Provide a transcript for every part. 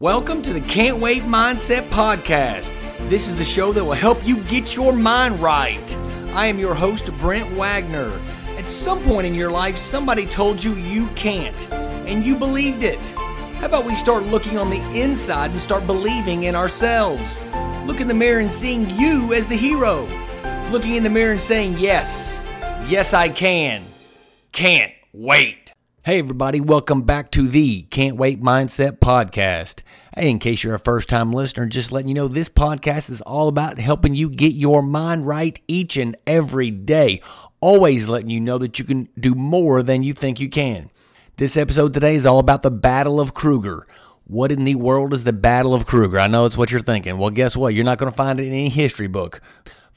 Welcome to the Can't Wait Mindset Podcast. This is the show that will help you get your mind right. I am your host, Brent Wagner. At some point in your life, somebody told you you can't, and you believed it. How about we start looking on the inside and start believing in ourselves? Look in the mirror and seeing you as the hero. Looking in the mirror and saying, Yes, yes, I can. Can't wait. Hey, everybody, welcome back to the Can't Wait Mindset Podcast. Hey, in case you're a first time listener, just letting you know this podcast is all about helping you get your mind right each and every day. Always letting you know that you can do more than you think you can. This episode today is all about the Battle of Kruger. What in the world is the Battle of Kruger? I know it's what you're thinking. Well, guess what? You're not going to find it in any history book.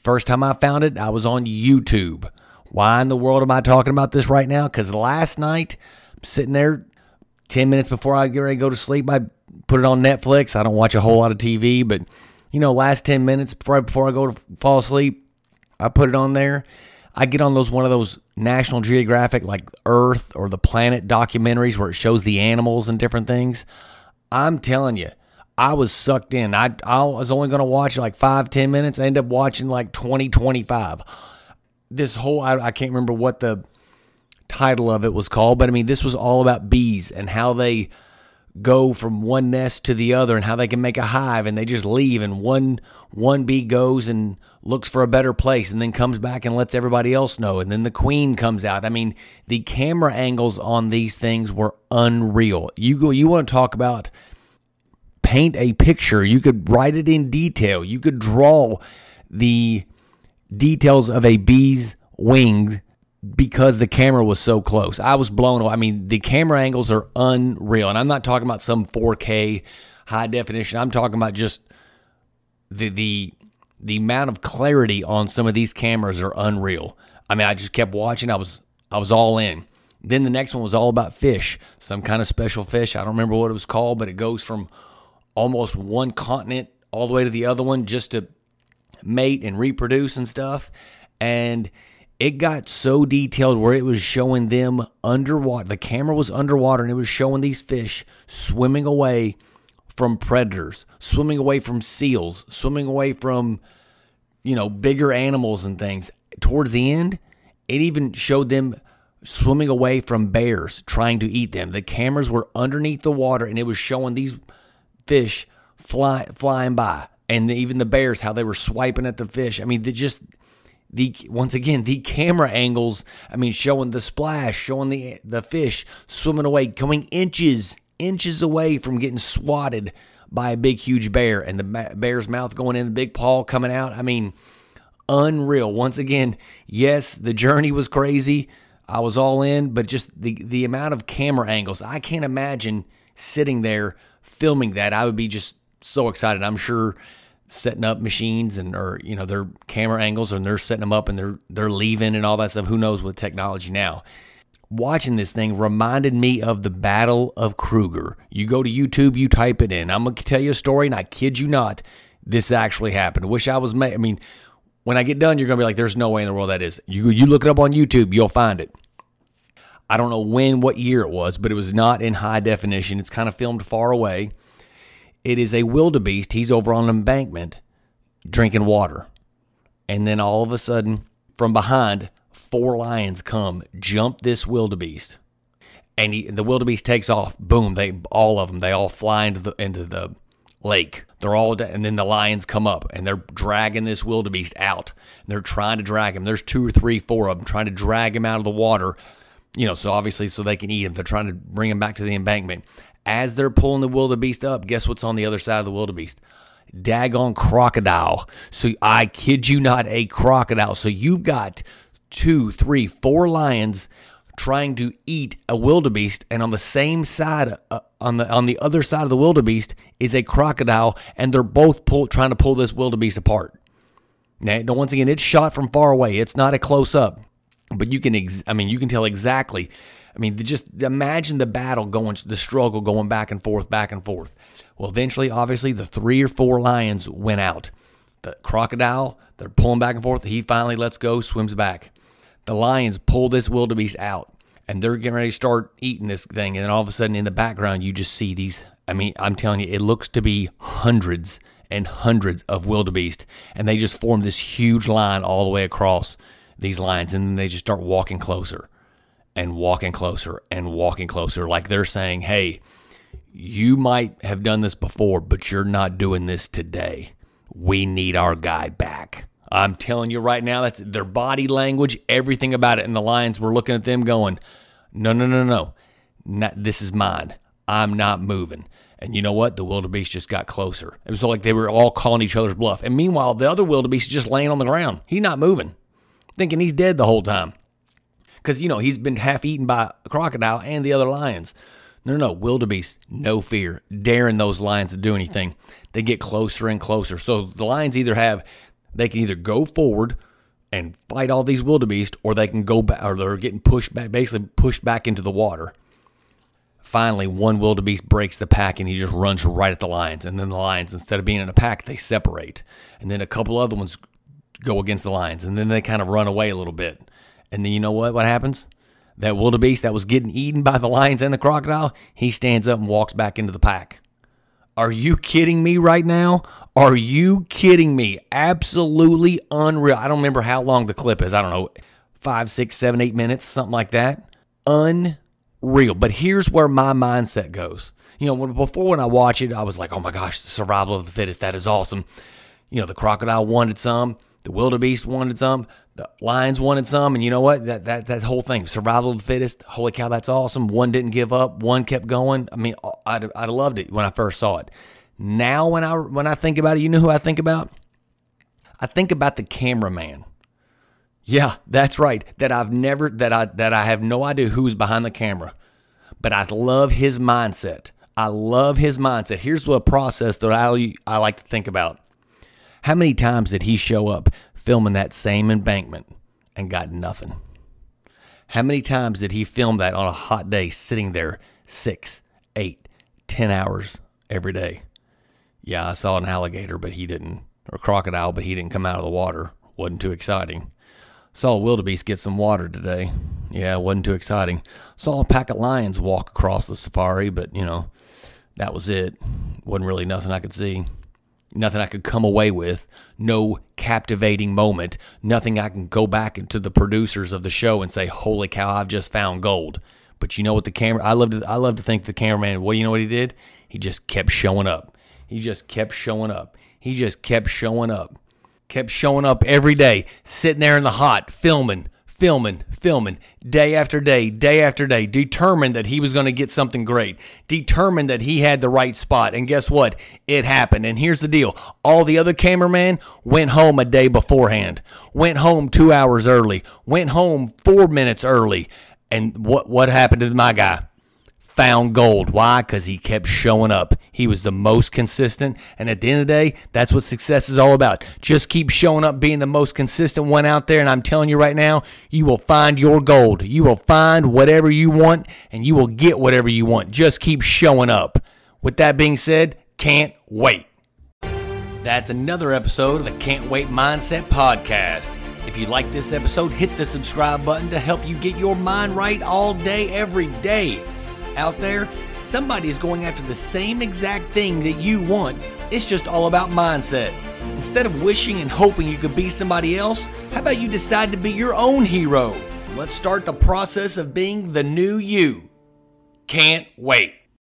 First time I found it, I was on YouTube. Why in the world am I talking about this right now? Because last night, sitting there 10 minutes before I get ready to go to sleep, I put it on Netflix. I don't watch a whole lot of TV, but you know, last 10 minutes right before I go to fall asleep, I put it on there. I get on those one of those National Geographic like Earth or the Planet documentaries where it shows the animals and different things. I'm telling you, I was sucked in. I, I was only going to watch like five, 10 minutes. I end up watching like 20, 25. This whole, I, I can't remember what the title of it was called, but I mean, this was all about bees and how they go from one nest to the other and how they can make a hive and they just leave and one one bee goes and looks for a better place and then comes back and lets everybody else know and then the queen comes out. I mean, the camera angles on these things were unreal. You go you want to talk about paint a picture, you could write it in detail. You could draw the details of a bee's wings because the camera was so close. I was blown away. I mean, the camera angles are unreal. And I'm not talking about some 4K high definition. I'm talking about just the the the amount of clarity on some of these cameras are unreal. I mean, I just kept watching. I was I was all in. Then the next one was all about fish, some kind of special fish. I don't remember what it was called, but it goes from almost one continent all the way to the other one just to mate and reproduce and stuff. And it got so detailed where it was showing them underwater. The camera was underwater and it was showing these fish swimming away from predators, swimming away from seals, swimming away from, you know, bigger animals and things. Towards the end, it even showed them swimming away from bears trying to eat them. The cameras were underneath the water and it was showing these fish fly, flying by. And even the bears, how they were swiping at the fish. I mean, they just the once again the camera angles i mean showing the splash showing the the fish swimming away coming inches inches away from getting swatted by a big huge bear and the bear's mouth going in the big paw coming out. I mean unreal. Once again yes the journey was crazy. I was all in but just the the amount of camera angles i can't imagine sitting there filming that. I would be just so excited. I'm sure setting up machines and or you know their camera angles and they're setting them up and they're they're leaving and all that stuff. Who knows with technology now? Watching this thing reminded me of the Battle of Kruger. You go to YouTube, you type it in. I'm gonna tell you a story, and I kid you not, this actually happened. Wish I was. Made I mean, when I get done, you're gonna be like, "There's no way in the world that is." You you look it up on YouTube, you'll find it. I don't know when, what year it was, but it was not in high definition. It's kind of filmed far away. It is a wildebeest. He's over on an embankment drinking water. And then all of a sudden, from behind, four lions come, jump this wildebeest. And he, the wildebeest takes off. Boom! They all of them. They all fly into the into the lake. They're all and then the lions come up and they're dragging this wildebeest out. And they're trying to drag him. There's two or three, four of them trying to drag him out of the water. You know, so obviously so they can eat him. They're trying to bring him back to the embankment. As they're pulling the wildebeest up, guess what's on the other side of the wildebeest? Daggone crocodile. So I kid you not, a crocodile. So you've got two, three, four lions trying to eat a wildebeest, and on the same side, uh, on the on the other side of the wildebeest is a crocodile, and they're both pull, trying to pull this wildebeest apart. Now, once again, it's shot from far away. It's not a close up, but you can, ex- I mean, you can tell exactly I mean, just imagine the battle going, the struggle going back and forth, back and forth. Well, eventually, obviously, the three or four lions went out. The crocodile, they're pulling back and forth. He finally lets go, swims back. The lions pull this wildebeest out, and they're getting ready to start eating this thing. And then all of a sudden, in the background, you just see these I mean, I'm telling you, it looks to be hundreds and hundreds of wildebeest, and they just form this huge line all the way across these lines, and then they just start walking closer and walking closer and walking closer, like they're saying, "Hey, you might have done this before, but you're not doing this today. We need our guy back." I'm telling you right now, that's their body language, everything about it. And the Lions were looking at them going, no, no, no, no. Not, this is mine. I'm not moving. And you know what? The wildebeest just got closer. It was like they were all calling each other's bluff. And meanwhile, the other wildebeest is just laying on the ground. He's not moving, thinking he's dead the whole time. Because, you know, he's been half eaten by a crocodile and the other lions. No, no, no. Wildebeest, no fear, daring those lions to do anything. They get closer and closer. So the lions either have they can either go forward and fight all these wildebeest, or they can go back, or they're getting pushed back, basically pushed back into the water. Finally, one wildebeest breaks the pack and he just runs right at the lions. And then the lions, instead of being in a pack, they separate. And then a couple other ones go against the lions, and then they kind of run away a little bit. And then you know what? What happens? That wildebeest that was getting eaten by the lions and the crocodile, he stands up and walks back into the pack. Are you kidding me right now? Are you kidding me? Absolutely unreal. I don't remember how long the clip is. I don't know, five, six, seven, eight minutes, something like that. Unreal. But here's where my mindset goes. You know, before when I watch it, I was like, oh my gosh, the survival of the fittest. That is awesome. You know, the crocodile wanted some, the wildebeest wanted some, the lions wanted some, and you know what? That that that whole thing, survival of the fittest. Holy cow, that's awesome. One didn't give up. One kept going. I mean, I'd I'd loved it when I first saw it. Now, when I when I think about it, you know who I think about? I think about the cameraman. Yeah, that's right. That I've never that I that I have no idea who's behind the camera, but I love his mindset. I love his mindset. Here's what process that I I like to think about. How many times did he show up filming that same embankment and got nothing? How many times did he film that on a hot day, sitting there six, eight, ten hours every day? Yeah, I saw an alligator, but he didn't, or crocodile, but he didn't come out of the water. Wasn't too exciting. Saw a wildebeest get some water today. Yeah, wasn't too exciting. Saw a pack of lions walk across the safari, but you know, that was it. Wasn't really nothing I could see. Nothing I could come away with. No captivating moment. Nothing I can go back into the producers of the show and say, "Holy cow, I've just found gold." But you know what the camera? I love to. I love to think the cameraman. What do you know what he did? He just kept showing up. He just kept showing up. He just kept showing up. Kept showing up every day, sitting there in the hot, filming, filming, filming, day after day, day after day, determined that he was going to get something great, determined that he had the right spot. And guess what? It happened. And here's the deal all the other cameramen went home a day beforehand, went home two hours early, went home four minutes early. And what, what happened to my guy? Found gold. Why? Because he kept showing up. He was the most consistent. And at the end of the day, that's what success is all about. Just keep showing up, being the most consistent one out there. And I'm telling you right now, you will find your gold. You will find whatever you want and you will get whatever you want. Just keep showing up. With that being said, can't wait. That's another episode of the Can't Wait Mindset Podcast. If you like this episode, hit the subscribe button to help you get your mind right all day, every day out there, somebody is going after the same exact thing that you want. It's just all about mindset. Instead of wishing and hoping you could be somebody else, how about you decide to be your own hero? Let's start the process of being the new you. Can't wait.